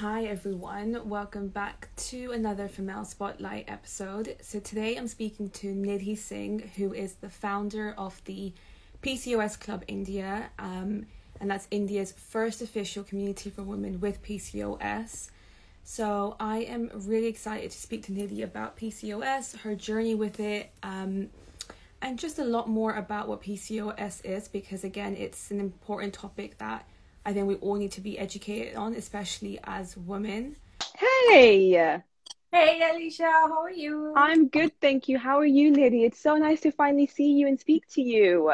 Hi everyone, welcome back to another Female Spotlight episode. So today I'm speaking to Nidhi Singh, who is the founder of the PCOS Club India, um, and that's India's first official community for women with PCOS. So I am really excited to speak to Nidhi about PCOS, her journey with it, um, and just a lot more about what PCOS is, because again, it's an important topic that I think we all need to be educated on, especially as women. Hey! Hey, Alisha, how are you? I'm good, thank you. How are you, Nidhi? It's so nice to finally see you and speak to you.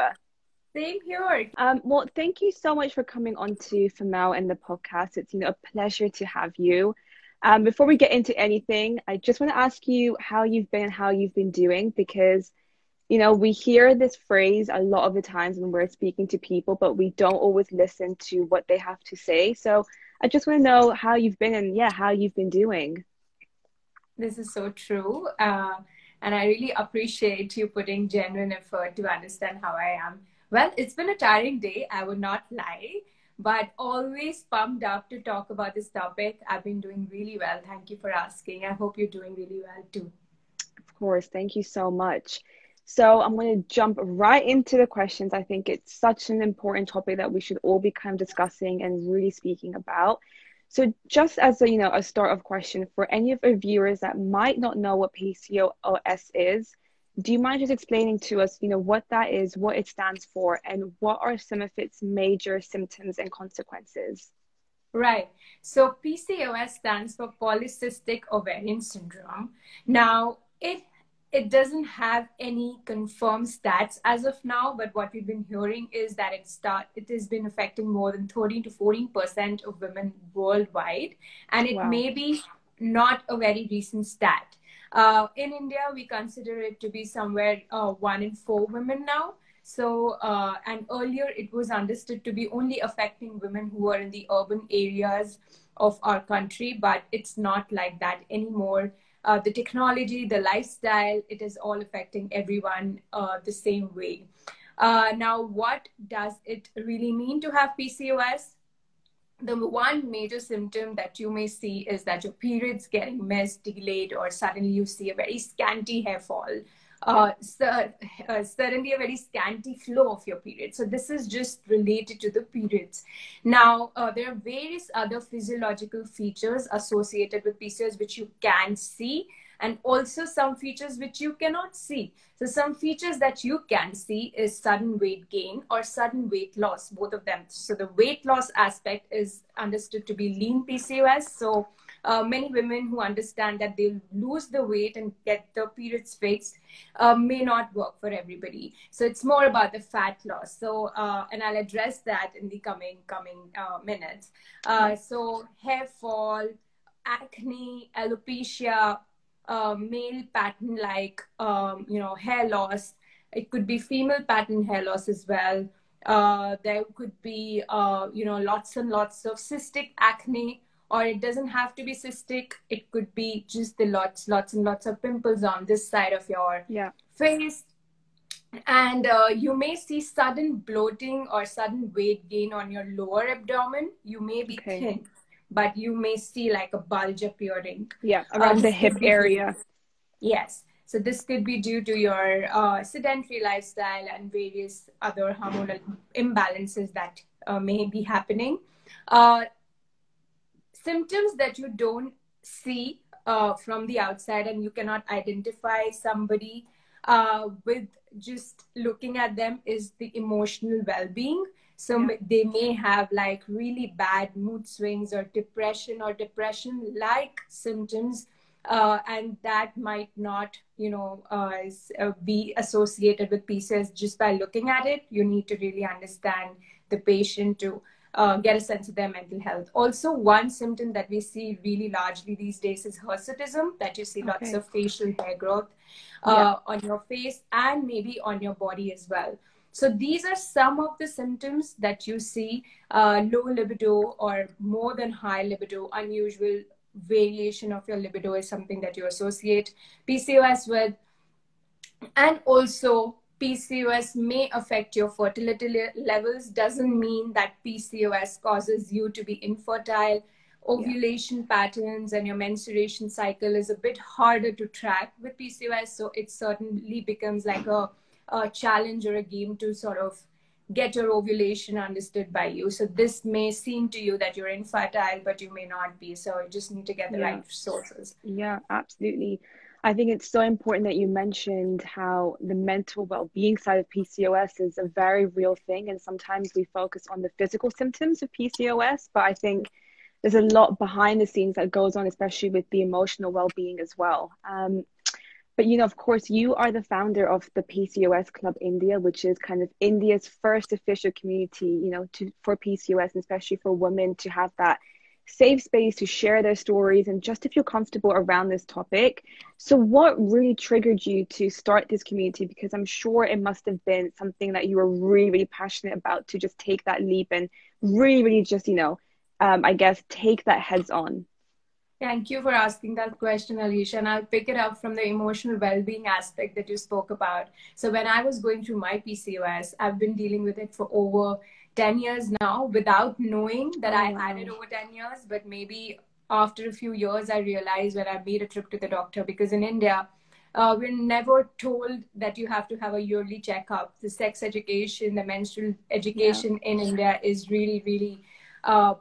Same here. Um, well, thank you so much for coming on to Female and the podcast. It's you know a pleasure to have you. Um, before we get into anything, I just want to ask you how you've been and how you've been doing because you know, we hear this phrase a lot of the times when we're speaking to people, but we don't always listen to what they have to say. So I just want to know how you've been and, yeah, how you've been doing. This is so true. Uh, and I really appreciate you putting genuine effort to understand how I am. Well, it's been a tiring day, I would not lie, but always pumped up to talk about this topic. I've been doing really well. Thank you for asking. I hope you're doing really well too. Of course. Thank you so much. So I'm going to jump right into the questions. I think it's such an important topic that we should all be kind of discussing and really speaking about. So just as a you know a start of question for any of our viewers that might not know what PCOS is, do you mind just explaining to us you know what that is, what it stands for, and what are some of its major symptoms and consequences? Right. So PCOS stands for polycystic ovarian syndrome. Now it it doesn't have any confirmed stats as of now, but what we've been hearing is that it start it has been affecting more than 13 to 14 percent of women worldwide, and it wow. may be not a very recent stat. Uh, in India, we consider it to be somewhere uh, one in four women now. So, uh, and earlier it was understood to be only affecting women who are in the urban areas of our country, but it's not like that anymore uh, the technology, the lifestyle, it is all affecting everyone uh, the same way. Uh, now, what does it really mean to have PCOS? The one major symptom that you may see is that your periods getting missed, delayed, or suddenly you see a very scanty hair fall uh, uh, certainly a very scanty flow of your period. So this is just related to the periods. Now, uh, there are various other physiological features associated with PCOS which you can see and also some features which you cannot see. So some features that you can see is sudden weight gain or sudden weight loss, both of them. So the weight loss aspect is understood to be lean PCOS. So uh, many women who understand that they'll lose the weight and get the periods fixed uh, may not work for everybody. So it's more about the fat loss. So uh, and I'll address that in the coming coming uh, minutes. Uh, so hair fall, acne, alopecia, uh, male pattern like um, you know hair loss. It could be female pattern hair loss as well. Uh, there could be uh, you know lots and lots of cystic acne or it doesn't have to be cystic it could be just the lots lots and lots of pimples on this side of your yeah. face and uh, you may see sudden bloating or sudden weight gain on your lower abdomen you may be okay. thin but you may see like a bulge appearing. Yeah, around uh, the hip area. Yes. So this could be due to your uh, sedentary lifestyle and various other hormonal imbalances that uh, may be happening. Uh, symptoms that you don't see uh, from the outside and you cannot identify somebody uh, with just looking at them is the emotional well-being so yeah. they may have like really bad mood swings or depression or depression like symptoms uh, and that might not you know uh, uh be associated with pcos just by looking at it you need to really understand the patient to uh, get a sense of their mental health. Also, one symptom that we see really largely these days is hirsutism, that you see okay. lots of facial hair growth uh, yeah. on your face and maybe on your body as well. So these are some of the symptoms that you see uh, low libido or more than high libido, unusual variation of your libido is something that you associate PCOS with. And also PCOS may affect your fertility levels doesn't mean that PCOS causes you to be infertile ovulation yeah. patterns and your menstruation cycle is a bit harder to track with PCOS. So it certainly becomes like a, a challenge or a game to sort of get your ovulation understood by you. So this may seem to you that you're infertile, but you may not be. So you just need to get the yeah. right sources. Yeah, absolutely. I think it's so important that you mentioned how the mental well being side of PCOS is a very real thing. And sometimes we focus on the physical symptoms of PCOS, but I think there's a lot behind the scenes that goes on, especially with the emotional well being as well. Um, but you know, of course, you are the founder of the PCOS Club India, which is kind of India's first official community, you know, to for PCOS and especially for women to have that safe space to share their stories and just to feel comfortable around this topic. So, what really triggered you to start this community? Because I'm sure it must have been something that you were really, really passionate about to just take that leap and really, really just, you know, um, I guess, take that heads on. Thank you for asking that question, Alisha. And I'll pick it up from the emotional well being aspect that you spoke about. So, when I was going through my PCOS, I've been dealing with it for over 10 years now without knowing that oh, I had it over 10 years. But maybe after a few years, I realized when I made a trip to the doctor because in India, uh, we're never told that you have to have a yearly checkup. The sex education, the menstrual education yeah. in India is really, really uh,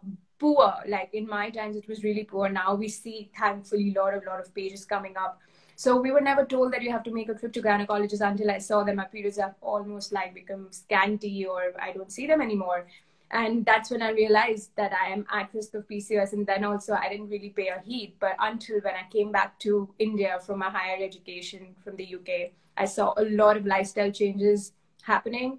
poor. Like in my times, it was really poor. Now we see, thankfully, a lot of lot of pages coming up so we were never told that you have to make a trip to gynecologist until I saw that my periods have almost like become scanty or I don't see them anymore. And that's when I realized that I am at risk of PCOS. And then also I didn't really pay a heed. But until when I came back to India from my higher education from the UK, I saw a lot of lifestyle changes happening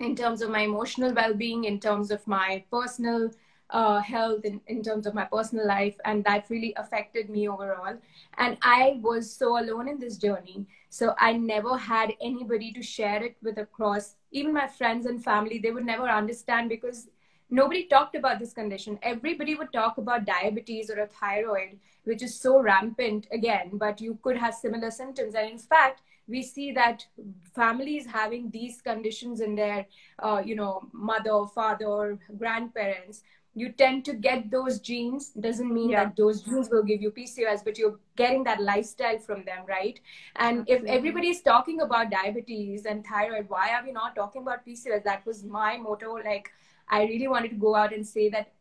in terms of my emotional well-being, in terms of my personal uh, health in, in terms of my personal life and that really affected me overall. And i was so alone in this journey so i never had anybody to share it with across. Even my friends and family they would never understand because nobody talked about this condition. Everybody would talk about diabetes or a thyroid which is so rampant again but you could have similar symptoms. And in fact we see that families having these conditions in their uh, you know mother father grandparents you tend to get those genes doesn't mean yeah. that those genes will give you pcos but you're getting that lifestyle from them right and Absolutely. if everybody's talking about diabetes and thyroid why are we not talking about pcos that was my motto like i really wanted to go out and say that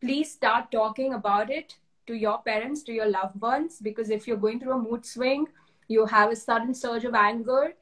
please start talking about it to your parents to your loved ones because if you're going through a mood swing you have a sudden surge of anger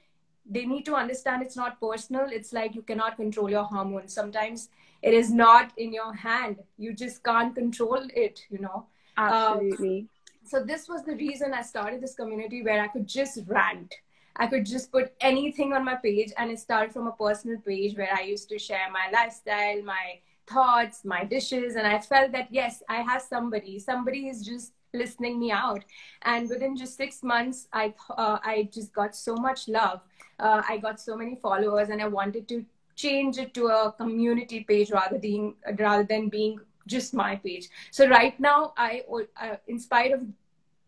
they need to understand it's not personal. It's like you cannot control your hormones. Sometimes it is not in your hand. You just can't control it you know. Absolutely. um, so this was the reason i started this community where i could just rant. I could just put anything on my page and it started from a personal page where i used to share my lifestyle my thoughts my dishes. And i felt that yes i have somebody. Somebody is just listening me out. And within just six months i uh, i just got so much love. Uh, i got so many followers and i wanted to change it to a community page rather than rather than being just my page. So right now i uh, in spite of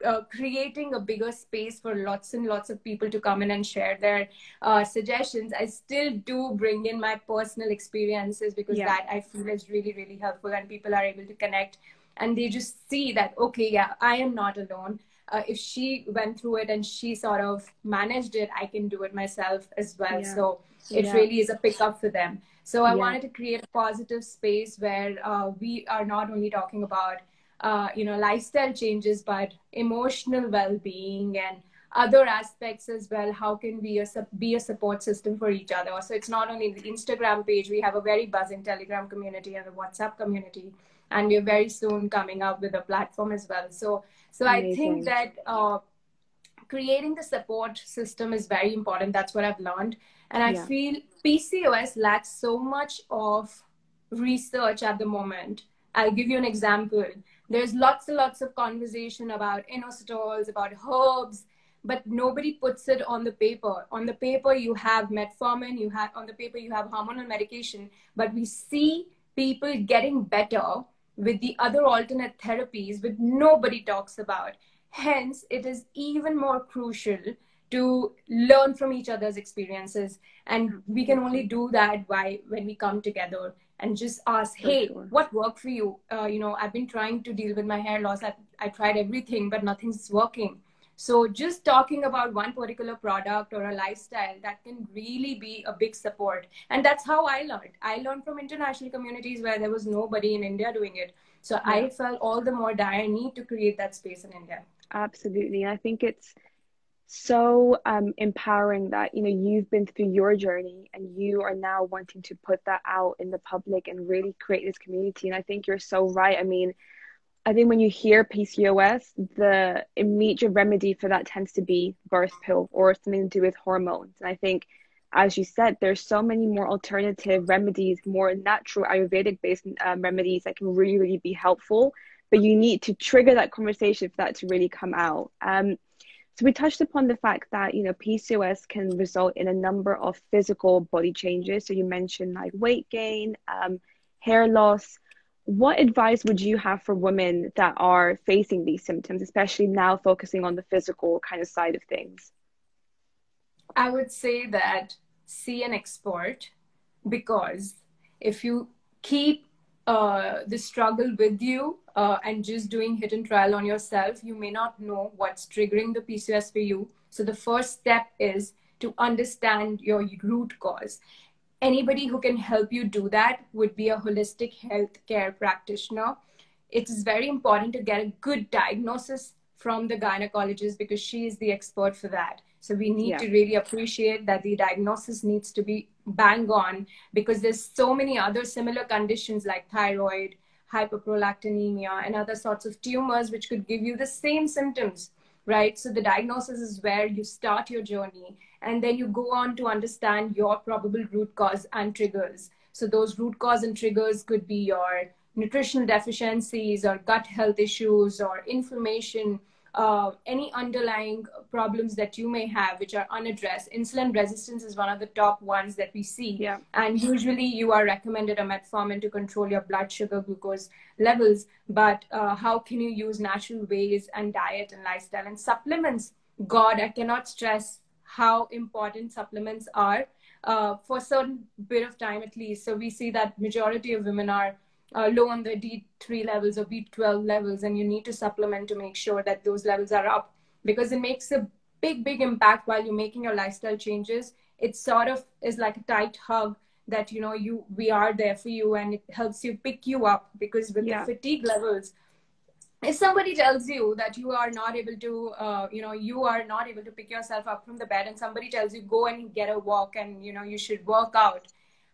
uh, creating a bigger space for lots and lots of people to come in and share their uh, suggestions i still do bring in my personal experiences because yeah. that i feel is really really helpful and people are able to connect and they just see that okay yeah i am not alone uh, if she went through it and she sort of managed it i can do it myself as well yeah. so it yeah. really is a pickup for them so i yeah. wanted to create a positive space where uh, we are not only talking about uh, you know lifestyle changes but emotional well-being and other aspects as well how can we be a support system for each other? So it's not only the instagram page we have a very buzzing telegram community and a whatsapp community and we're very soon coming up with a platform as well. So so Amazing. i think that uh, creating the support system is very important. That's what i've learned. And i yeah. feel pcos lacks so much of research at the moment. I'll give you an example. There's lots and lots of conversation about inositols about herbs but nobody puts it on the paper. On the paper, you have metformin, you have on the paper you have hormonal medication, but we see people getting better with the other alternate therapies, which nobody talks about. Hence, it is even more crucial to learn from each other's experiences, and we can only do that by when we come together and just ask, hey, sure. what worked for you? Uh, you know, I've been trying to deal with my hair loss. I, I tried everything, but nothing's working. So just talking about one particular product or a lifestyle that can really be a big support. And that's how I learned. I learned from international communities where there was nobody in India doing it. So yeah. I felt all the more dire need to create that space in India. Absolutely. I think it's so um, empowering that you know you've been through your journey and you are now wanting to put that out in the public and really create this community and i think you're so right i mean i think when you hear pcos the immediate remedy for that tends to be birth pill or something to do with hormones and i think as you said there's so many more alternative remedies more natural ayurvedic based um, remedies that can really really be helpful but you need to trigger that conversation for that to really come out um, so we touched upon the fact that you know PCOS can result in a number of physical body changes. So you mentioned like weight gain, um, hair loss. What advice would you have for women that are facing these symptoms, especially now focusing on the physical kind of side of things? I would say that see an expert because if you keep uh, the struggle with you uh, and just doing hit and trial on yourself, you may not know what's triggering the PCOS for you. So the first step is to understand your root cause. Anybody who can help you do that would be a holistic health care practitioner. It is very important to get a good diagnosis from the gynecologist because she is the expert for that. So we need yeah. to really appreciate that the diagnosis needs to be bang on because there's so many other similar conditions like thyroid, hyperprolactinemia, and other sorts of tumors which could give you the same symptoms, right? So the diagnosis is where you start your journey and then you go on to understand your probable root cause and triggers. So those root cause and triggers could be your nutritional deficiencies or gut health issues or inflammation uh, any underlying problems that you may have which are unaddressed. Insulin resistance is one of the top ones that we see. Yeah. And usually you are recommended a metformin to control your blood sugar glucose levels. But uh, how can you use natural ways and diet and lifestyle and supplements? God, I cannot stress how important supplements are uh, for a certain bit of time at least. So we see that majority of women are uh, low on the D3 levels or B12 levels, and you need to supplement to make sure that those levels are up because it makes a big, big impact while you're making your lifestyle changes. It sort of is like a tight hug that you know you we are there for you and it helps you pick you up because with yeah. the fatigue levels if somebody tells you that you are not able to uh, you know you are not able to pick yourself up from the bed and somebody tells you go and get a walk and you know you should work out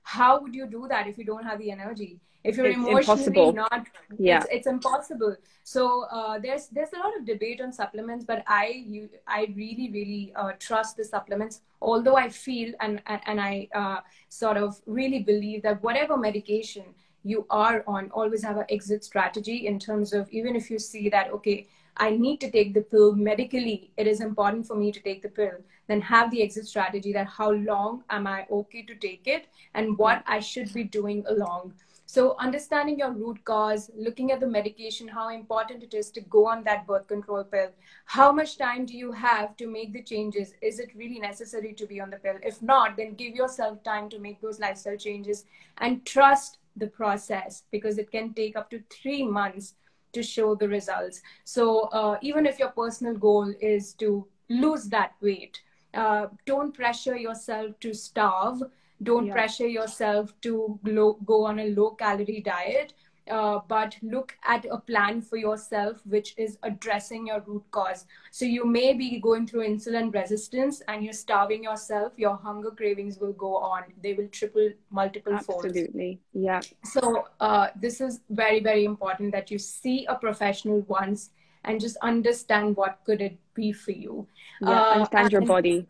how would you do that if you don't have the energy? If you're it's emotionally impossible. not yeah. it's, it's impossible. So uh, there's there's a lot of debate on supplements but i you, i really really uh, trust the supplements. Although i feel and and, and i uh, sort of really believe that whatever medication you are on always have an exit strategy in terms of even if you see that okay I need to take the pill medically. It is important for me to take the pill. Then have the exit strategy that how long am I okay to take it and what I should be doing along. So, understanding your root cause, looking at the medication, how important it is to go on that birth control pill. How much time do you have to make the changes? Is it really necessary to be on the pill? If not, then give yourself time to make those lifestyle changes and trust the process because it can take up to three months to show the results. So, uh, even if your personal goal is to lose that weight, uh, don't pressure yourself to starve don't yeah. pressure yourself to go on a low calorie diet uh, but look at a plan for yourself which is addressing your root cause. So you may be going through insulin resistance and you're starving yourself your hunger cravings will go on. They will triple multiple folds absolutely. Yeah. So uh, this is very very important that you see a professional once and just understand what could it be for you. Yeah uh, understand your body.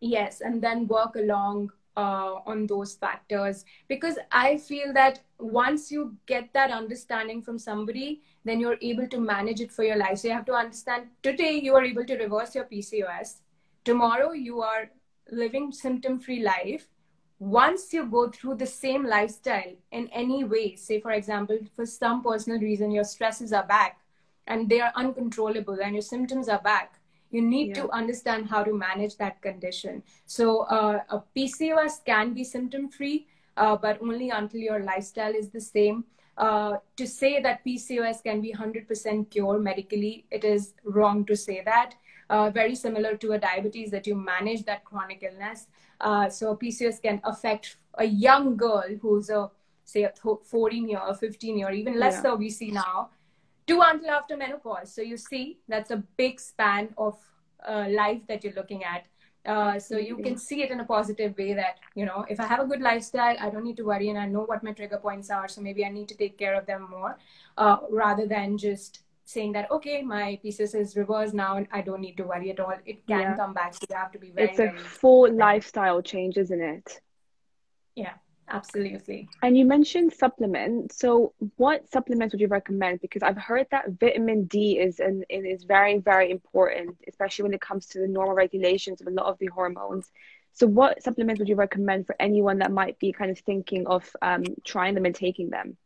yes and then work along uh, on those factors. Because i feel that once you get that understanding from somebody then you're able to manage it for your life. So you have to understand today you are able to reverse your pcos tomorrow you are living symptom free life. Once you go through the same lifestyle in any way say for example for some personal reason your stresses are back and they are uncontrollable and your symptoms are back you need yeah. to understand how to manage that condition so uh, a pcos can be symptom free uh, but only until your lifestyle is the same. Uh, to say that PCOS can be 100% cure medically, it is wrong to say that. Uh, very similar to a diabetes that you manage that chronic illness. Uh, so PCOS can affect a young girl who's a say a 14 year or 15 year, even less yeah. so we see now, to until after menopause. So you see that's a big span of uh, life that you're looking at. Uh, so you can see it in a positive way that you know if i have a good lifestyle i don't need to worry and i know what my trigger points are so maybe i need to take care of them more uh, rather than just saying that okay my pcos is reversed now and i don't need to worry at all it can yeah. come back so you have to be very it's a very full lifestyle change isn't it yeah absolutely. And you mentioned supplements so what supplements would you recommend? Because i've heard that vitamin d is and is very very important especially when it comes to the normal regulations of a lot of the hormones. So what supplements would you recommend for anyone that might be kind of thinking of um, trying them and taking them?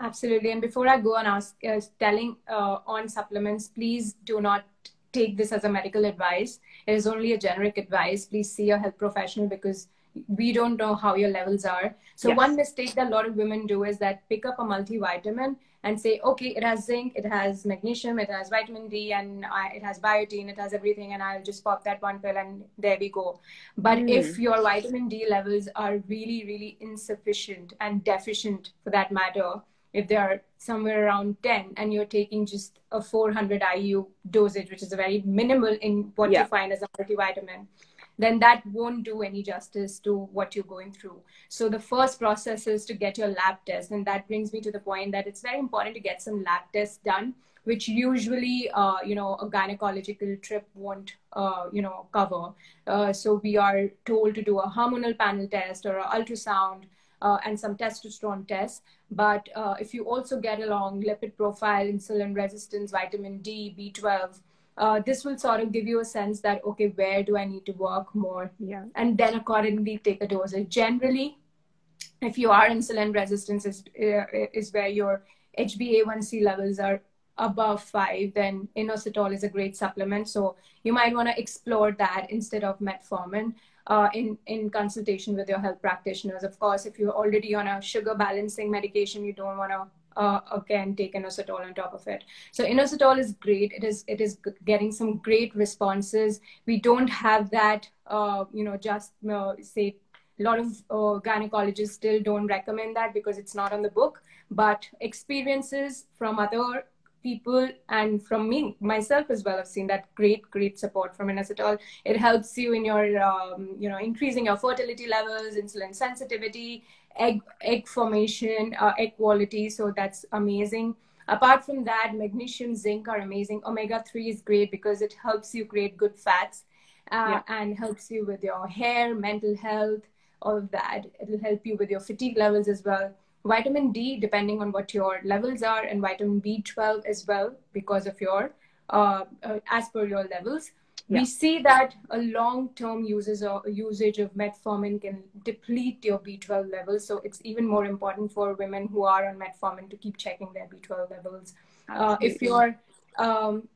Absolutely. And before i go and ask uh, telling uh, on supplements please do not take this as a medical advice. It is only a generic advice. Please see a health professional because we don't know how your levels are. So yes. one mistake that a lot of women do is that pick up a multivitamin and say, okay, it has zinc, it has magnesium, it has vitamin D, and I, it has biotin, it has everything, and I'll just pop that one pill and there we go. But mm. if your vitamin D levels are really, really insufficient and deficient for that matter, if they are somewhere around 10 and you're taking just a 400 IU dosage, which is a very minimal in what yeah. you find as a multivitamin, then that won't do any justice to what you're going through. So the first process is to get your lab test. And that brings me to the point that it's very important to get some lab tests done, which usually, uh, you know, a gynecological trip won't, uh, you know, cover. Uh, so we are told to do a hormonal panel test or an ultrasound. Uh, and some testosterone tests. But uh, if you also get along lipid profile, insulin resistance, vitamin D, B12, uh, this will sort of give you a sense that okay where do i need to work more? Yeah. And then accordingly take a dosage generally if you are insulin resistance is, uh, is where your hba1c levels are above five then inositol is a great supplement. So you might want to explore that instead of metformin uh, in in consultation with your health practitioners. Of course if you're already on a sugar balancing medication you don't want to uh, again take inositol on top of it. So inositol is great. It is it is getting some great responses. We don't have that. Uh, you know, just uh, say a lot of uh, gynecologists still don't recommend that because it's not on the book. But experiences from other people and from me myself as well i've seen that great great support from inositol it helps you in your um, you know increasing your fertility levels insulin sensitivity egg egg formation, uh, egg quality. So that's amazing. Apart from that, magnesium, zinc are amazing. Omega three is great because it helps you create good fats uh, yeah. and helps you with your hair, mental health, all of that. It'll help you with your fatigue levels as well. Vitamin D, depending on what your levels are, and vitamin B12 as well because of your uh, uh as per your levels yeah. we see that a long-term uses or usage of metformin can deplete your B12 levels. So it's even more important for women who are on metformin to keep checking their B12 levels. Uh, if you're um,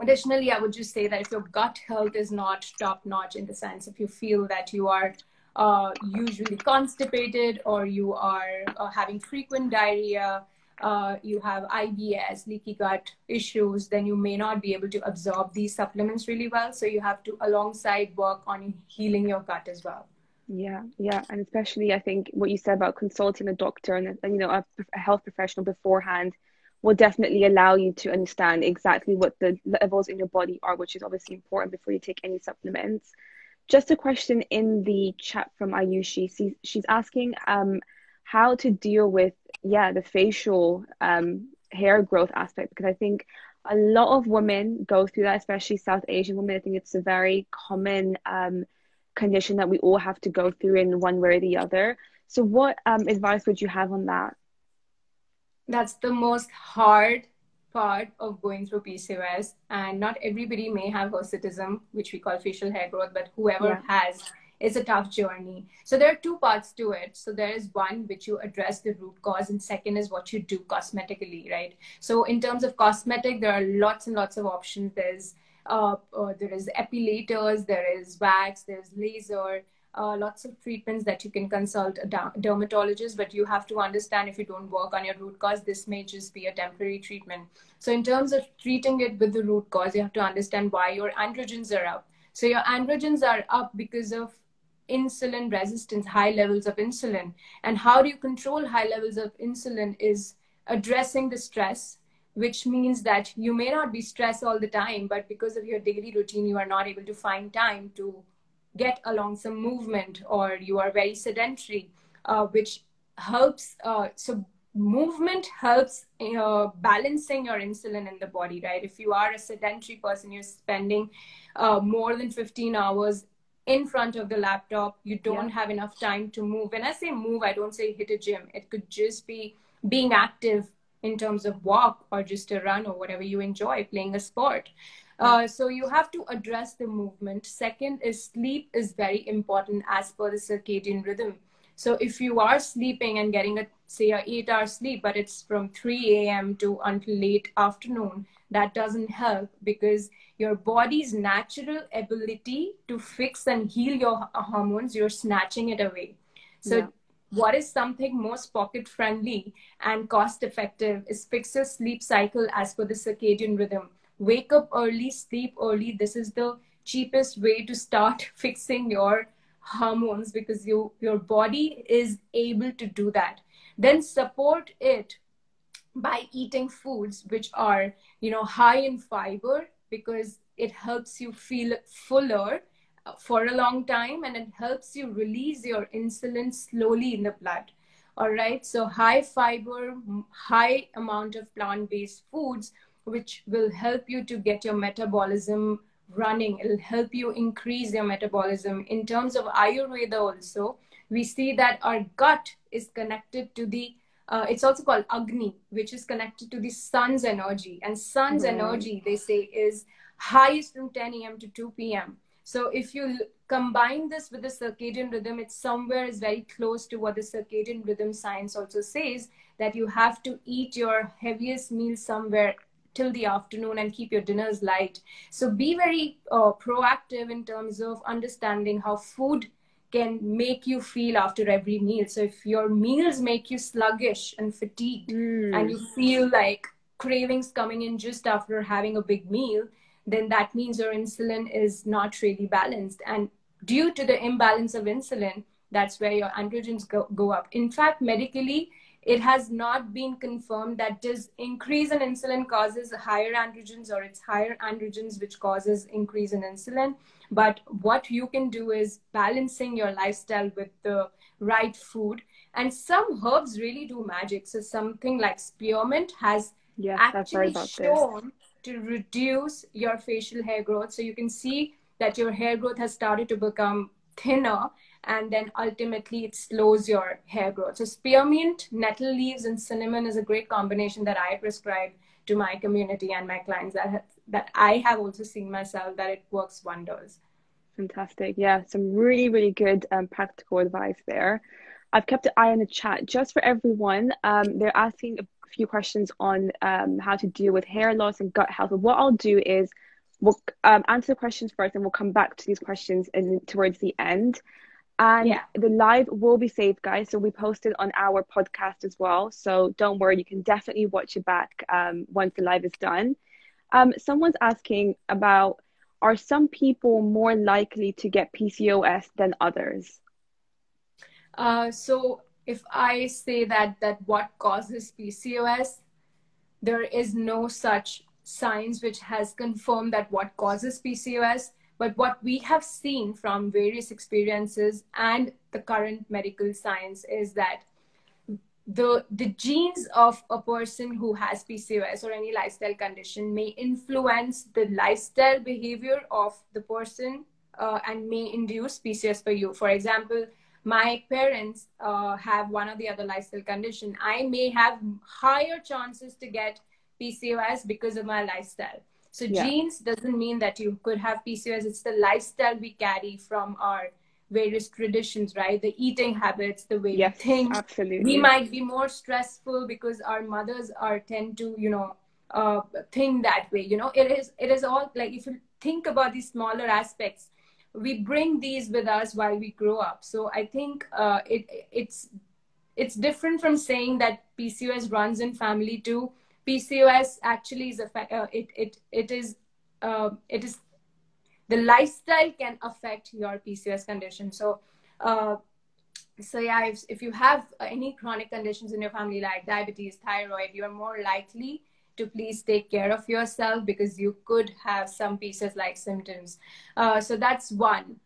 additionally, I would just say that if your gut health is not top-notch in the sense if you feel that you are uh, usually constipated or you are uh, having frequent diarrhea uh, you have IBS, leaky gut issues, then you may not be able to absorb these supplements really well. So you have to, alongside, work on healing your gut as well. Yeah, yeah, and especially I think what you said about consulting a doctor and you know a, a health professional beforehand will definitely allow you to understand exactly what the levels in your body are, which is obviously important before you take any supplements. Just a question in the chat from Ayushi. She's, she's asking um, how to deal with yeah the facial um, hair growth aspect because I think a lot of women go through that, especially South Asian women. I think it's a very common um, condition that we all have to go through in one way or the other. So, what um, advice would you have on that? That's the most hard part of going through PCOS, and not everybody may have hirsutism, which we call facial hair growth, but whoever yeah. has is a tough journey. So there are two parts to it. So there is one which you address the root cause, and second is what you do cosmetically, right? So in terms of cosmetic, there are lots and lots of options. There's uh, uh, there is epilators, there is wax, there's laser. uh, lots of treatments that you can consult a dermatologist, but you have to understand if you don't work on your root cause, this may just be a temporary treatment. So, in terms of treating it with the root cause, you have to understand why your androgens are up. So, your androgens are up because of insulin resistance, high levels of insulin. And how do you control high levels of insulin is addressing the stress, which means that you may not be stressed all the time, but because of your daily routine, you are not able to find time to get along some movement or you are very sedentary, uh, which helps. Uh, so movement helps uh, balancing your insulin in the body, right? If you are a sedentary person, you're spending uh, more than 15 hours in front of the laptop, you don't yeah. have enough time to move. When I say move, I don't say hit a gym. It could just be being active in terms of walk or just a run or whatever you enjoy, playing a sport. Uh, so you have to address the movement. Second is sleep is very important as per the circadian rhythm. So if you are sleeping and getting a say a eight hour sleep, but it's from 3 a.m. to until late afternoon, that doesn't help because your body's natural ability to fix and heal your hormones, you're snatching it away. So yeah. what is something most pocket friendly and cost effective is fix your sleep cycle as per the circadian rhythm wake up early, sleep early. This is the cheapest way to start fixing your hormones because you your body is able to do that. Then support it by eating foods which are you know high in fiber because it helps you feel fuller uh, for a long time and it helps you release your insulin slowly in the blood all right so high fiber high amount of plant based foods which will help you to get your metabolism running. It'll help you increase your metabolism. In terms of Ayurveda, also, we see that our gut is connected to the uh, it's also called Agni, which is connected to the sun's energy. And sun's right. energy, they say, is highest from 10 a.m. to 2 p.m. So if you combine this with the circadian rhythm, it's somewhere is very close to what the circadian rhythm science also says that you have to eat your heaviest meal somewhere till the afternoon and keep your dinners light. So be very uh, proactive in terms of understanding how food can make you feel after every meal. So if your meals make you sluggish and fatigued mm. and you feel like cravings coming in just after having a big meal, then that means your insulin is not really balanced. And due to the imbalance of insulin, that's where your androgens go, go up. In fact, medically, it has not been confirmed that does increase in insulin causes higher androgens or it's higher androgens which causes increase in insulin. But what you can do is balancing your lifestyle with the right food. And some herbs really do magic. So something like spearmint has yes, actually shown this. to reduce your facial hair growth. So you can see that your hair growth has started to become thinner and then ultimately it slows your hair growth. So spearmint, nettle leaves, and cinnamon is a great combination that I prescribe to my community and my clients that have, that I have also seen myself that it works wonders. Fantastic. Yeah, some really, really good um, practical advice there. I've kept an eye on the chat just for everyone. Um, they're asking a few questions on um, how to deal with hair loss and gut health. But what I'll do is we'll um, answer the questions first and we'll come back to these questions in, towards the end. And yeah. the live will be saved, guys. So we posted on our podcast as well. So don't worry, you can definitely watch it back um, once the live is done. Um, someone's asking about are some people more likely to get PCOS than others? Uh, so if I say that that what causes PCOS, there is no such science which has confirmed that what causes PCOS but what we have seen from various experiences and the current medical science is that the the genes of a person who has PCOS or any lifestyle condition may influence the lifestyle behavior of the person uh, and may induce PCOS for you. For example, my parents uh, have one or the other lifestyle condition. I may have higher chances to get PCOS because of my lifestyle. So yeah. genes doesn't mean that you could have PCOS. It's the lifestyle we carry from our various traditions, right? The eating habits, the way yes, we think. Absolutely. We might be more stressful because our mothers are tend to, you know, uh, think that way. You know, it is it is all like if you think about these smaller aspects, we bring these with us while we grow up so i think uh, it it's it's different from saying that pcos runs in family too pcos actually is a uh, it it it is uh, it is the lifestyle can affect your pcos condition so uh, so yeah if, if you have any chronic conditions in your family like diabetes thyroid you're more likely to please take care of yourself because you could have some pcos like symptoms. Uh, so that's one.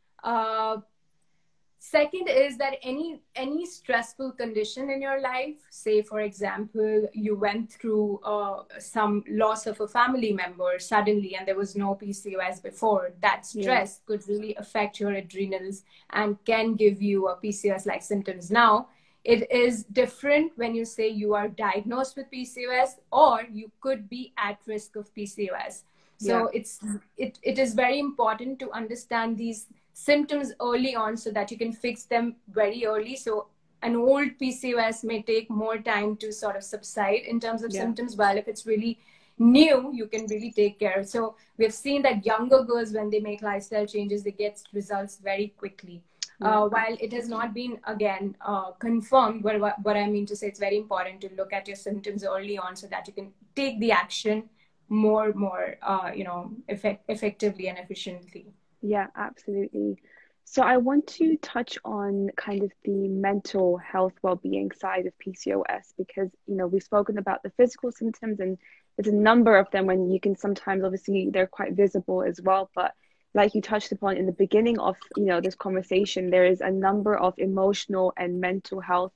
Second is that any any stressful condition in your life say for example you went through uh, some loss of a family member suddenly and there was no pcos before that stress yeah. could really affect your adrenals and can give you a pcos like symptoms now it is different when you say you are diagnosed with PCOS or you could be at risk of PCOS. So yeah. it's it, it is very important to understand these symptoms early on so that you can fix them very early. So an old PCOS may take more time to sort of subside in terms of yeah. symptoms, while if it's really new, you can really take care. So we've seen that younger girls, when they make lifestyle changes, they get results very quickly. Uh, while it has not been again uh, confirmed, but what, what I mean to say, it's very important to look at your symptoms early on so that you can take the action more, more, uh, you know, effect- effectively and efficiently. Yeah, absolutely. So I want to touch on kind of the mental health well-being side of PCOS because you know we've spoken about the physical symptoms and there's a number of them when you can sometimes obviously they're quite visible as well, but like you touched upon in the beginning of you know this conversation there is a number of emotional and mental health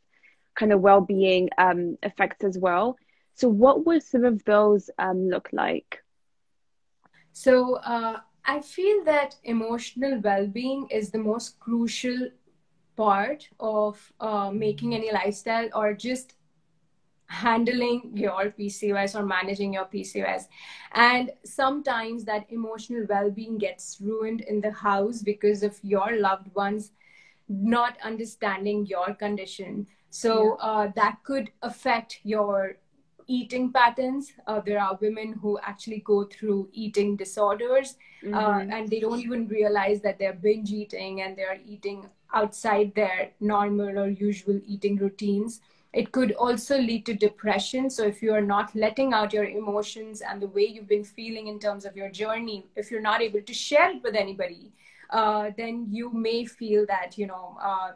kind of well-being um, effects as well. So what would some of those um, look like? So uh, i feel that emotional well-being is the most crucial part of uh, making any lifestyle or just handling your PCOS or managing your PCOS. And sometimes that emotional well being gets ruined in the house because of your loved ones not understanding your condition. So yeah. uh, that could affect your eating patterns. Uh, there are women who actually go through eating disorders uh, mm-hmm. uh, and they don't even realize that they're binge eating and they're eating outside their normal or usual eating routines. It could also lead to depression. So, if you are not letting out your emotions and the way you've been feeling in terms of your journey, if you're not able to share it with anybody, uh, then you may feel that, you know, uh,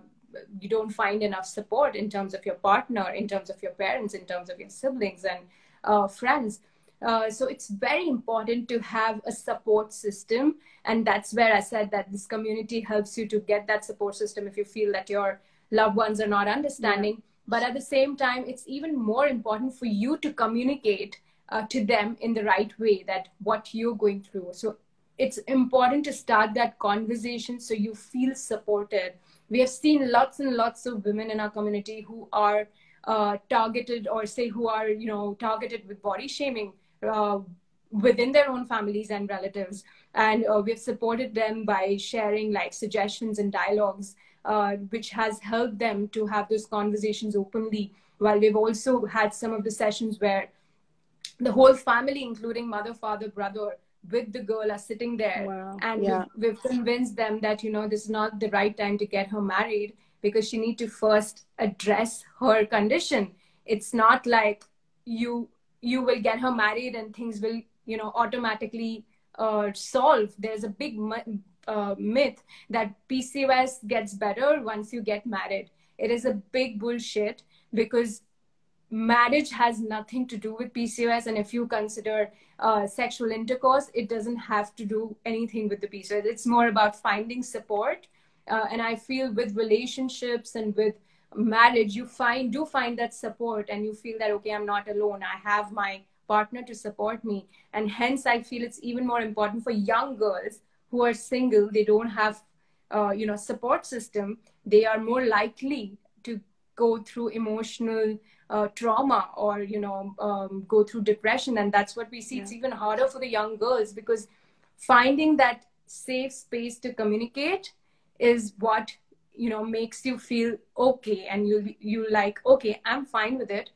you don't find enough support in terms of your partner, in terms of your parents, in terms of your siblings and uh, friends. Uh, so it's very important to have a support system. And that's where I said that this community helps you to get that support system if you feel that your loved ones are not understanding. Yeah but at the same time it's even more important for you to communicate uh, to them in the right way that what you're going through so it's important to start that conversation so you feel supported we have seen lots and lots of women in our community who are uh, targeted or say who are you know targeted with body shaming uh, within their own families and relatives and uh, we've supported them by sharing like suggestions and dialogues uh, which has helped them to have those conversations openly. While we've also had some of the sessions where the whole family, including mother, father, brother, with the girl are sitting there wow. and yeah. we've, we've convinced them that you know this is not the right time to get her married because she need to first address her condition it's not like you you will get her married and things will you know automatically uh, solve there's a big uh, myth that PCOS gets better once you get married. It is a big bullshit because marriage has nothing to do with PCOS. And if you consider uh, sexual intercourse, it doesn't have to do anything with the PCOS. It's more about finding support. Uh, and I feel with relationships and with marriage, you find do find that support, and you feel that okay, I'm not alone. I have my partner to support me, and hence I feel it's even more important for young girls who are single they don't have uh, you know support system they are more likely to go through emotional uh, trauma or you know um, go through depression. And that's what we see. Yeah. it's even harder for the young girls because finding that safe space to communicate is what you know makes you feel okay. And you you like okay i'm fine with it.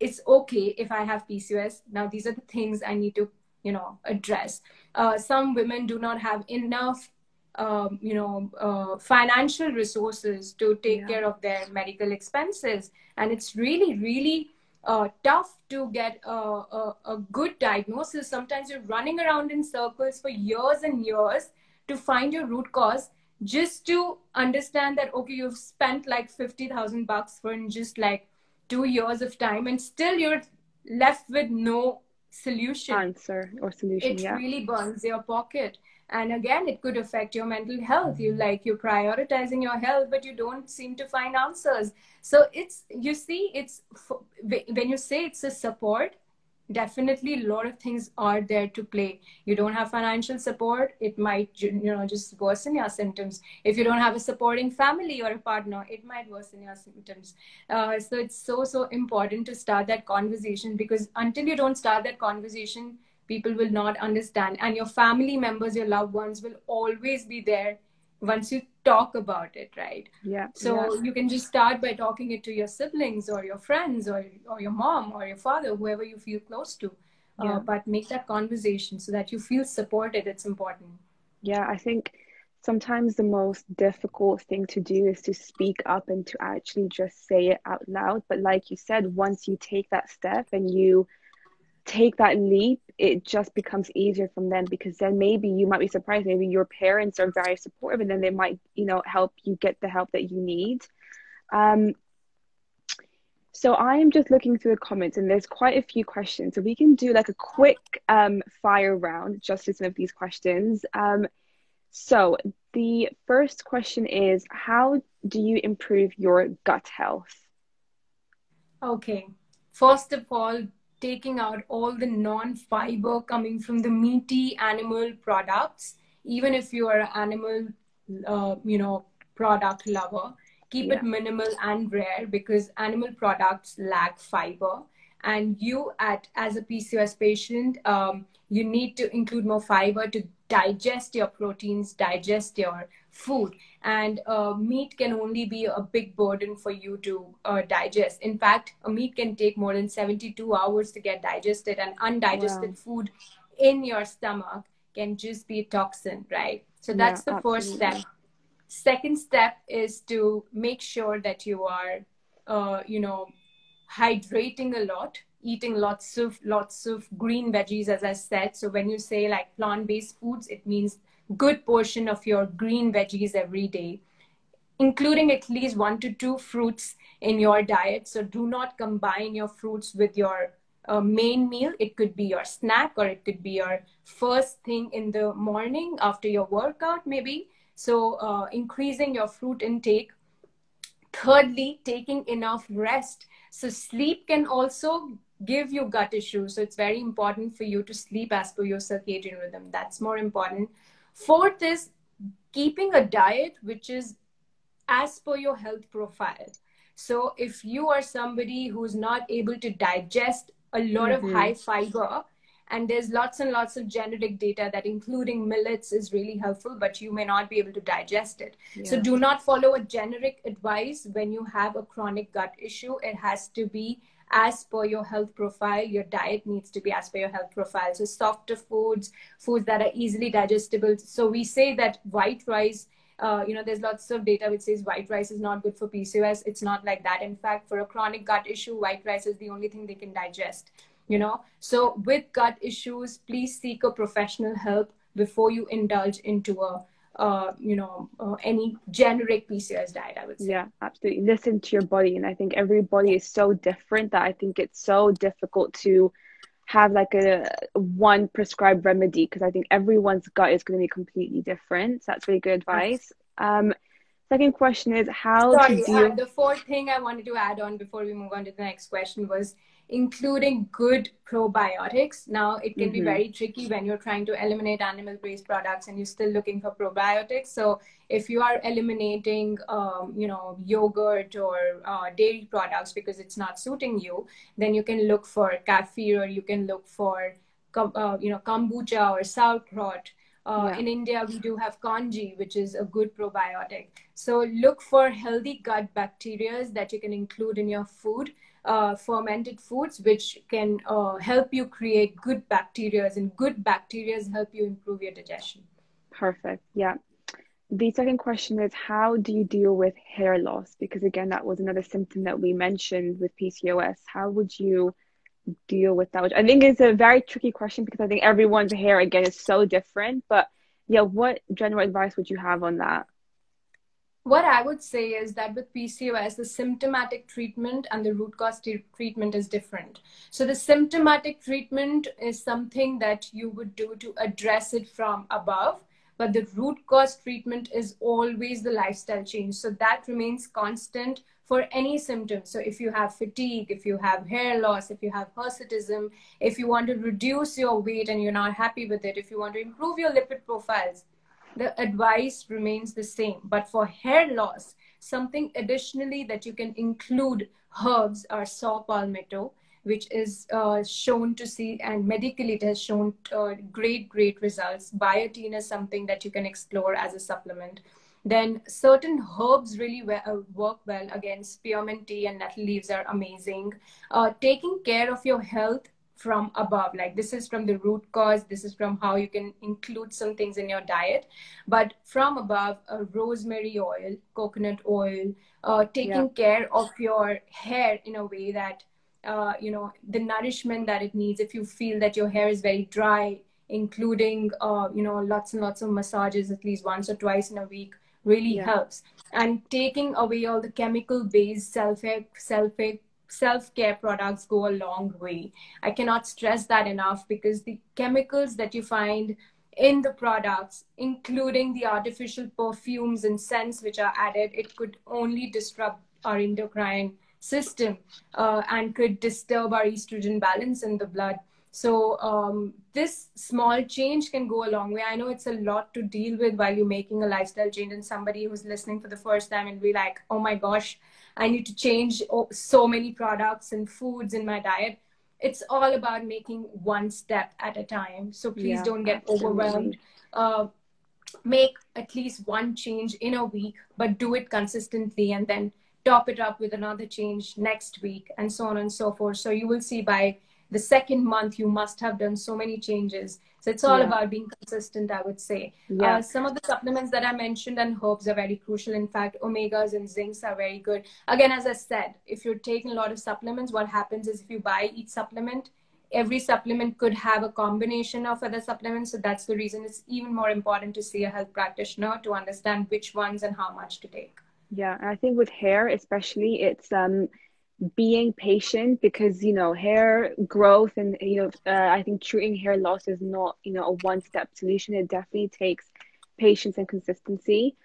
It's okay if i have pcos now these are the things i need to you know address. Uh, some women do not have enough um, you know uh, financial resources to take Yeah. care of their medical expenses and it's really really uh, tough to get a, a, a good diagnosis sometimes you're running around in circles for years and years to find your root cause just to understand that okay you've spent like 50000 bucks for in just like two years of time and still you're left with no solution Answer or solution. it yeah. really burns your pocket and again it could affect your mental health. You like you're prioritizing your health but you don't seem to find answers. So it's you see it's when you say it's a support definitely a lot of things are there to play. You don't have financial support it might you know just worsen your symptoms. If you don't have a supporting family or a partner it might worsen your symptoms. Uh, so it's so so important to start that conversation because until you don't start that conversation people will not understand and your family members your loved ones will always be there once you talk about it right Yeah. so yeah. you can just start by talking it to your siblings or your friends or, or your mom or your father whoever you feel close to Yeah. uh, but make that conversation so that you feel supported it's important Yeah, I think sometimes the most difficult thing to do is to speak up and to actually just say it out loud. But like you said, once you take that step and you take that leap, it just becomes easier from them because then maybe you might be surprised. Maybe your parents are very supportive and then they might, you know, help you get the help that you need. Um, so I am just looking through the comments and there's quite a few questions. So we can do like a quick um, fire round just to some of these questions. Um, so the first question is How do you improve your gut health? okay first of all taking out all the non-fiber coming from the meaty animal products. Even if you are an animal uh, you know product lover keep Yeah. it minimal and rare because animal products lack fiber. And you at as a pcos patient um, you need to include more fiber to digest your proteins digest your food and uh, meat can only be a big burden for you to uh, digest. In fact a meat can take more than 72 hours to get digested and undigested food in your stomach can just be a toxin right? So Yeah, that's the first step. Second step is to make sure that you are uh, you know hydrating a lot eating lots of lots of green veggies as i said. So when you say like plant based foods it means good portion of your green veggies every day including at least one to two fruits in your diet. So do not combine your fruits with your uh, main meal. It could be your snack or it could be your first thing in the morning after your workout maybe. So uh, increasing your fruit intake. Thirdly taking enough rest. So sleep can also give you gut issues. So it's very important for you to sleep as per your circadian rhythm. That's more important fourth is keeping a diet which is as per your health profile so if you are somebody who's not able to digest a lot Mhm. of high fiber and there's lots and lots of genetic data that including millets is really helpful but you may not be able to digest it so do not follow a generic advice when you have a chronic gut issue. It has to be as per your health profile. Your diet needs to be as per your health profile. So softer foods, foods that are easily digestible. So we say that white rice. Uh, you know, there's lots of data which says white rice is not good for PCOS. It's not like that. In fact, for a chronic gut issue, white rice is the only thing they can digest. You know, so with gut issues, please seek a professional help before you indulge into a uh, you know, uh, any generic PCOS diet, I would say. Yeah, absolutely. Listen to your body. And I think every body is so different that I think it's so difficult to have like a one prescribed remedy because I think everyone's gut is going to be completely different. So that's really good advice. Um, second question is how Sorry, uh, the fourth thing I wanted to add on before we move on to the next question was including good probiotics. Now, it can be Mhm. very tricky when you're trying to eliminate animal based products and you're still looking for probiotics. So, if you are eliminating, um, you know, yogurt or uh, dairy products because it's not suiting you, then you can look for kefir or you can look for, uh, you know, kombucha or sauerkraut. Uh, Yeah. In India, we do have kanji, which is a good probiotic. So look for healthy gut bacteria that you can include in your food, uh, fermented foods, which can uh, help you create good bacteria, and good bacteria help you improve your digestion. Perfect. Yeah. the second question is how do you deal with hair loss? Because again, that was another symptom that we mentioned with PCOS. How would you deal with that? Which I think is a very tricky question because I think everyone's hair again is so different. But yeah, what general advice would you have on that? What I would say is that with PCOS, the symptomatic treatment and the root cause t- treatment is different. So, the symptomatic treatment is something that you would do to address it from above but the root cause treatment is always the lifestyle change so that remains constant for any symptoms so if you have fatigue if you have hair loss if you have hirsutism if you want to reduce your weight and you're not happy with it if you want to improve your lipid profiles the advice remains the same. But for hair loss something additionally that you can include herbs are saw palmetto which is uh, shown to see and medically it has shown uh, great great results. Biotin is something that you can explore as a supplement. Then certain herbs really uh, work well again spearmint tea and nettle leaves are amazing. Uh, taking care of your health from above like this is from the root cause this is from how you can include some things in your diet but from above uh, rosemary oil coconut oil uh, taking yeah. care of your hair in a way that uh, you know the nourishment that it needs if you feel that your hair is very dry including uh, you know lots and lots of massages at least once or twice in a week really yeah. helps and taking away all the chemical based self self self care products go a long way i cannot stress that enough because the chemicals that you find in the products including the artificial perfumes and scents which are added it could only disrupt our endocrine system uh, and could disturb our estrogen balance in the blood. So um, this small change can go a long way. I know it's a lot to deal with while you're making a lifestyle change, and somebody who's listening for the first time and be like, "Oh my gosh, I need to change so many products and foods in my diet." It's all about making one step at a time. So please yeah, don't get absolutely. overwhelmed. Uh, make at least one change in a week, but do it consistently, and then top it up with another change next week and so on and so forth so you will see by the second month you must have done so many changes. So it's all yeah. about being consistent i would say. Yeah. Uh, some of the supplements that i mentioned and herbs are very crucial. In fact omegas and zincs are very good. Again as i said if you're taking a lot of supplements what happens is if you buy each supplement every supplement could have a combination of other supplements. So that's the reason it's even more important to see a health practitioner to understand which ones and how much to take. Yeah, I think with hair especially, it's um being patient because you know hair growth and you know uh, I think treating hair loss is not you know a one step solution. It definitely takes patience and consistency.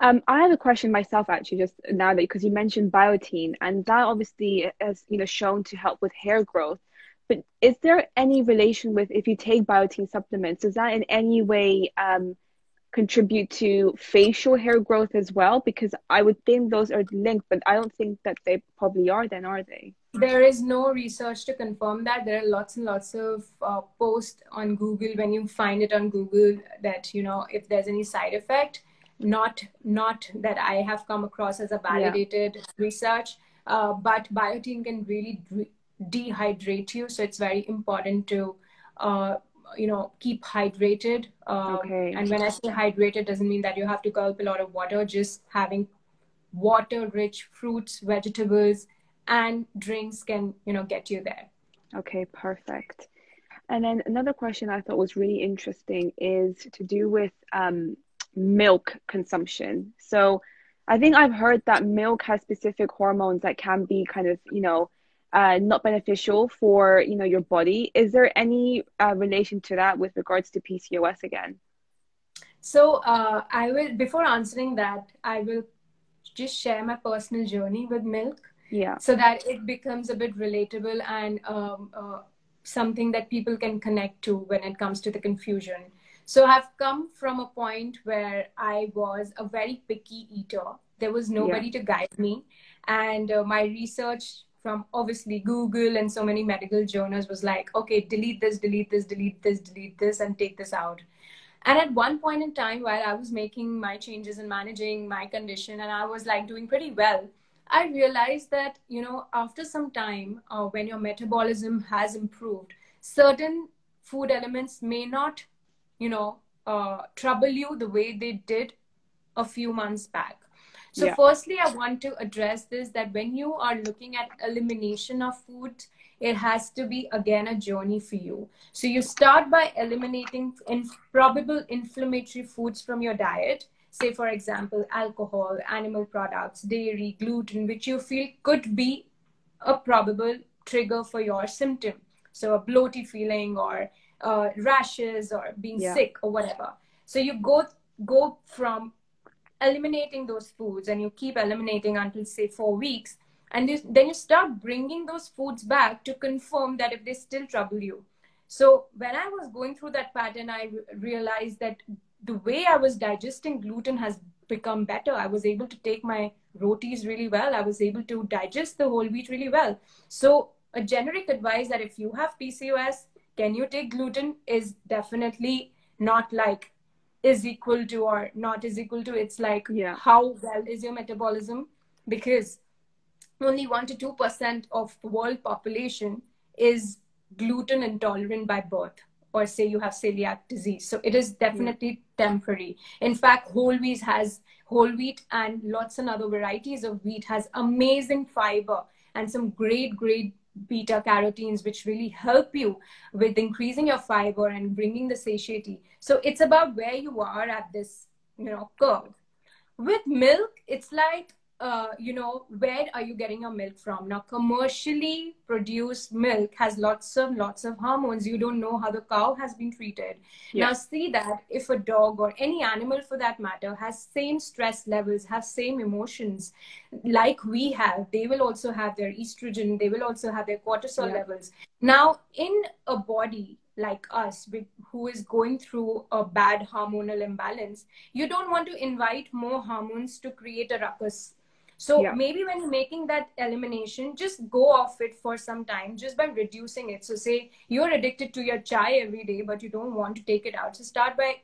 Um, I have a question myself actually just now that because you mentioned biotin and that obviously has you know shown to help with hair growth. But is there any relation with if you take biotin supplements? Does that in any way um, contribute to facial hair growth as well? Because I would think those are linked, but I don't think that they probably are, then, are they? There is no research to confirm that. There are lots and lots of uh, posts on Google when you find it on Google that, you know, if there's any side effect, not not that I have come across as a validated yeah. research, uh, but biotin can really de- dehydrate you. So it's very important to uh, you know keep hydrated um, okay. and when i say hydrated doesn't mean that you have to gulp a lot of water just having water rich fruits vegetables and drinks can you know get you there. Okay perfect. And then another question i thought was really interesting is to do with um, milk consumption. So i think i've heard that milk has specific hormones that can be kind of you know uh, not beneficial for you know your body. Is there any uh, relation to that with regards to PCOS again? So uh, I will before answering that, I will just share my personal journey with milk. Yeah. So that it becomes a bit relatable and um, uh, something that people can connect to when it comes to the confusion. So I've come from a point where I was a very picky eater. There was nobody yeah. to guide me, and uh, my research from obviously Google and so many medical journals was like, okay, delete this, delete this, delete this, delete this, and take this out. And at one point in time, while I was making my changes and managing my condition, and I was like doing pretty well, I realized that, you know, after some time, uh, when your metabolism has improved, certain food elements may not, you know, uh, trouble you the way they did a few months back. So, yeah. firstly, I want to address this that when you are looking at elimination of food, it has to be again a journey for you. So, you start by eliminating improbable inflammatory foods from your diet. Say, for example, alcohol, animal products, dairy, gluten, which you feel could be a probable trigger for your symptom. So, a bloaty feeling or uh, rashes or being yeah. sick or whatever. So, you go go from eliminating those foods and you keep eliminating until say four weeks and you, then you start bringing those foods back to confirm that if they still trouble you. So when i was going through that pattern i re- realized that the way i was digesting gluten has become better. I was able to take my rotis really well. I was able to digest the whole wheat really well. So a generic advice that if you have pcos can you take gluten is definitely not like is equal to or not is equal to it's like yeah. how well is your metabolism because only 1 to 2% of the world population is gluten intolerant by birth or say you have celiac disease so it is definitely yeah. temporary in fact whole wheat has whole wheat and lots and other varieties of wheat has amazing fiber and some great great beta carotenes which really help you with increasing your fiber and bringing the satiety. So it's about where you are at this you know curve. With milk it's like uh, you know, where are you getting your milk from? Now, commercially produced milk has lots of lots of hormones. You don't know how the cow has been treated. Yeah. Now, see that if a dog or any animal for that matter has same stress levels, have same emotions like we have, they will also have their estrogen. They will also have their cortisol yeah. levels. Now, in a body like us who is going through a bad hormonal imbalance you don't want to invite more hormones to create a ruckus so yeah. maybe when you're making that elimination, just go off it for some time just by reducing it. So say you're addicted to your chai every day, but you don't want to take it out. So start by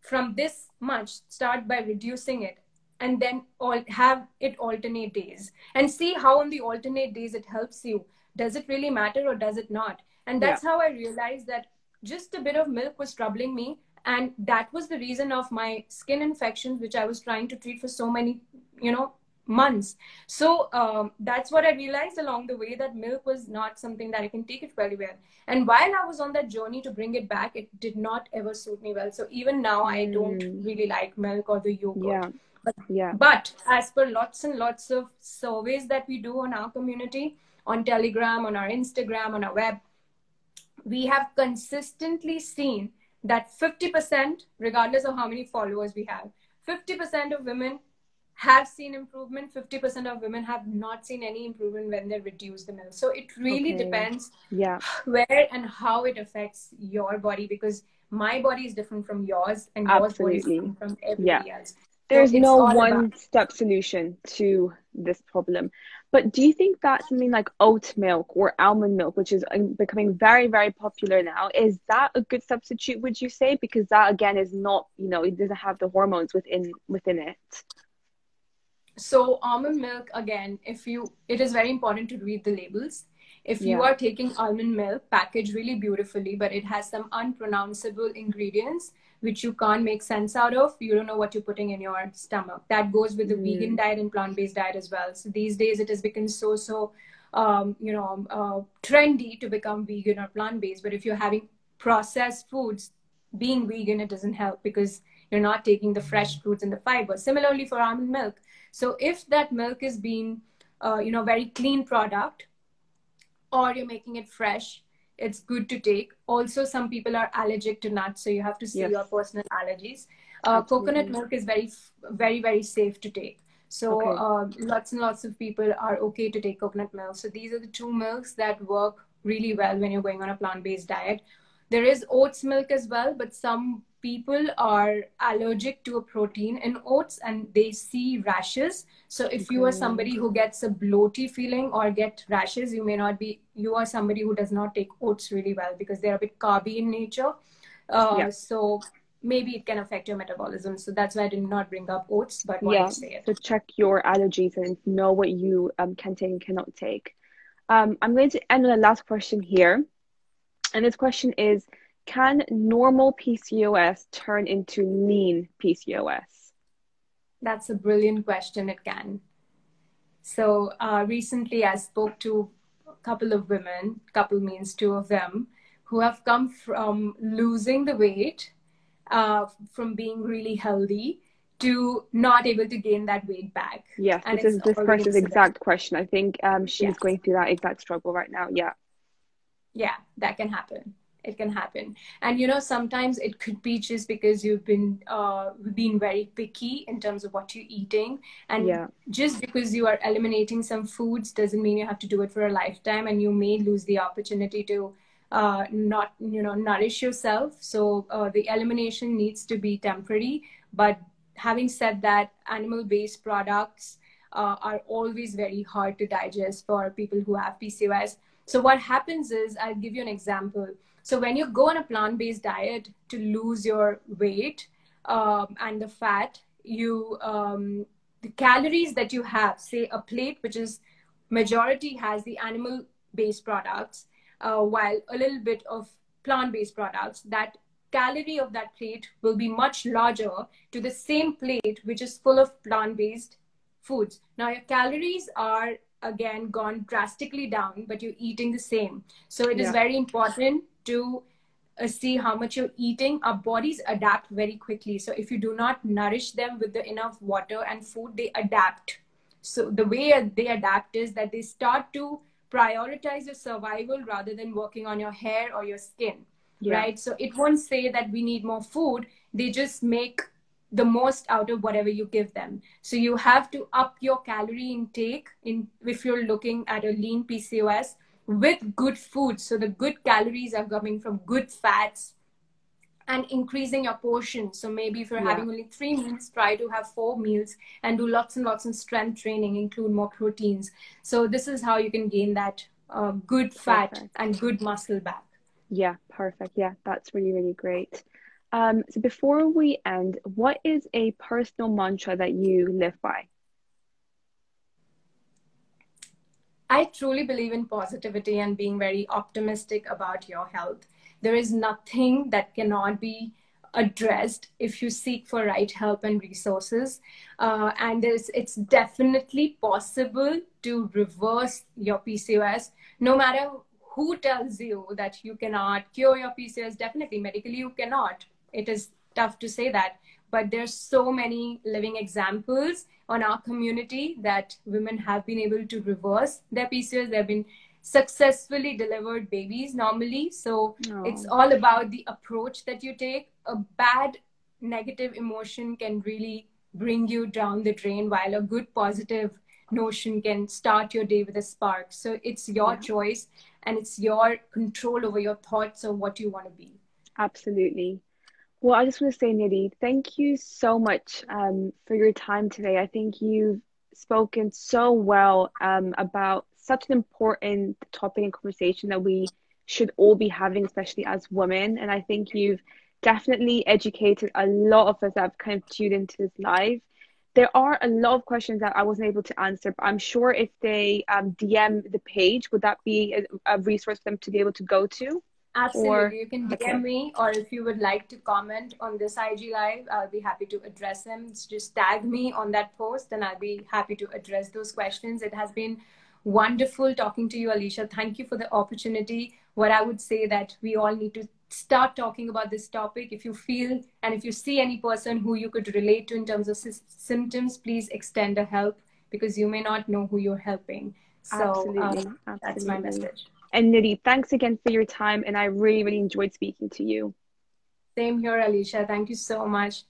from this much, start by reducing it and then all have it alternate days and see how on the alternate days it helps you. Does it really matter or does it not? And that's yeah. how I realized that just a bit of milk was troubling me and that was the reason of my skin infections which i was trying to treat for so many you know months. So um, that's what I realized along the way that milk was not something that I can take it very well. And while I was on that journey to bring it back, it did not ever suit me well. So even now, I don't mm. really like milk or the yogurt. Yeah. But, yeah. but as per lots and lots of surveys that we do on our community, on Telegram, on our Instagram, on our web, we have consistently seen that 50%, regardless of how many followers we have, 50% of women have seen improvement. 50% of women have not seen any improvement when they reduce the milk. So it really okay. depends yeah. where and how it affects your body because my body is different from yours and Absolutely. yours body is different from everybody yeah. else there's so no one about... step solution to this problem. But do you think that something like oat milk or almond milk which is um, becoming very very popular now is that a good substitute would you say? Because that again is not you know it doesn't have the hormones within within it so almond milk again if you it is very important to read the labels. If you yeah. are taking almond milk packaged really beautifully but it has some unpronounceable ingredients which you can't make sense out of. You don't know what you're putting in your stomach. That goes with the mm. vegan diet and plant-based diet as well. So these days it has become so so um, you know uh, trendy to become vegan or plant-based. But if you're having processed foods being vegan it doesn't help because you're not taking the fresh fruits and the fiber. Similarly for almond milk so if that milk is being, uh, you know, very clean product, or you're making it fresh, it's good to take. Also, some people are allergic to nuts, so you have to see yes. your personal allergies. Uh, coconut milk is very, very, very safe to take. So okay. uh, lots and lots of people are okay to take coconut milk. So these are the two milks that work really well when you're going on a plant-based diet. There is oats milk as well, but some people are allergic to a protein in oats and they see rashes. So if okay. you are somebody who gets a bloaty feeling or get rashes, you may not be, you are somebody who does not take oats really well because they're a bit carby in nature. Uh, yeah. So maybe it can affect your metabolism. So that's why I did not bring up oats, but yeah. So check your allergies and know what you um, can take and cannot take. Um, I'm going to end on the last question here. And this question is Can normal PCOS turn into lean PCOS? That's a brilliant question. It can. So uh, recently, I spoke to a couple of women. Couple means two of them who have come from losing the weight, uh, from being really healthy to not able to gain that weight back. Yes, and this is this person's exact question. I think um, she's yes. going through that exact struggle right now. Yeah. Yeah, that can happen. It can happen, and you know sometimes it could be just because you've been uh, been very picky in terms of what you're eating, and yeah. just because you are eliminating some foods doesn't mean you have to do it for a lifetime, and you may lose the opportunity to uh, not you know nourish yourself. So uh, the elimination needs to be temporary, but having said that, animal based products uh, are always very hard to digest for people who have PCOS. So, what happens is, I'll give you an example. So, when you go on a plant based diet to lose your weight um, and the fat, you um, the calories that you have, say a plate, which is majority has the animal based products, uh, while a little bit of plant based products, that calorie of that plate will be much larger to the same plate which is full of plant-based foods now your calories are again gone drastically down but you're eating the same so it yeah. is very important to uh, see how much you're eating our bodies adapt very quickly so if you do not nourish them with the enough water and food they adapt so the way they adapt is that they start to prioritize your survival rather than working on your hair or your skin yeah. right? So it won't say that we need more food. They just make the most out of whatever you give them. So you have to up your calorie intake in if you're looking at a lean PCOS with good food. So the good calories are coming from good fats and increasing your portion. So maybe if you're yeah. having only three meals, try to have four meals and do lots and lots of strength training, include more proteins. So this is how you can gain that uh, good fat Perfect. and good muscle back. Yeah, perfect. Yeah, that's really, really great. Um, so before we end, what is a personal mantra that you live by? I truly believe in positivity and being very optimistic about your health. There is nothing that cannot be addressed if you seek for right help and resources. Uh, and it's definitely possible to reverse your PCOS no matter who tells you that you cannot cure your PCOS? Definitely, medically, you cannot. It is tough to say that. But there's so many living examples on our community that women have been able to reverse their PCOS. They've been successfully delivered babies normally. So it's all about the approach that you take. A bad negative emotion can really bring you down the drain, while a good positive notion can start your day with a spark. So it's your yeah. choice and it's your control over your thoughts of what you want to be. Absolutely. Well, I just want to say, Nidhi, thank you so much um, for your time today. I think you've spoken so well um, about such an important topic and conversation that we should all be having, especially as women. And I think you've definitely educated a lot of us that have kind of tuned into this live there are a lot of questions that I wasn't able to answer, but I'm sure if they um, DM the page, would that be a, a, resource for them to be able to go to? Absolutely. You can DM me, or if you would like to comment on this IG Live, I'll be happy to address them. Just tag me on that post, and I'll be happy to address those questions. It has been wonderful talking to you, Alisha. Thank you for the opportunity. What I would say that we all need to start talking about this topic. If you feel and if you see any person who you could relate to in terms of sy- symptoms, please extend a help because you may not know who you're helping. So Absolutely. Um, Absolutely. that's my message. And Nidhi, thanks again for your time. And I really, really enjoyed speaking to you. Same here, Alisha. Thank you so much.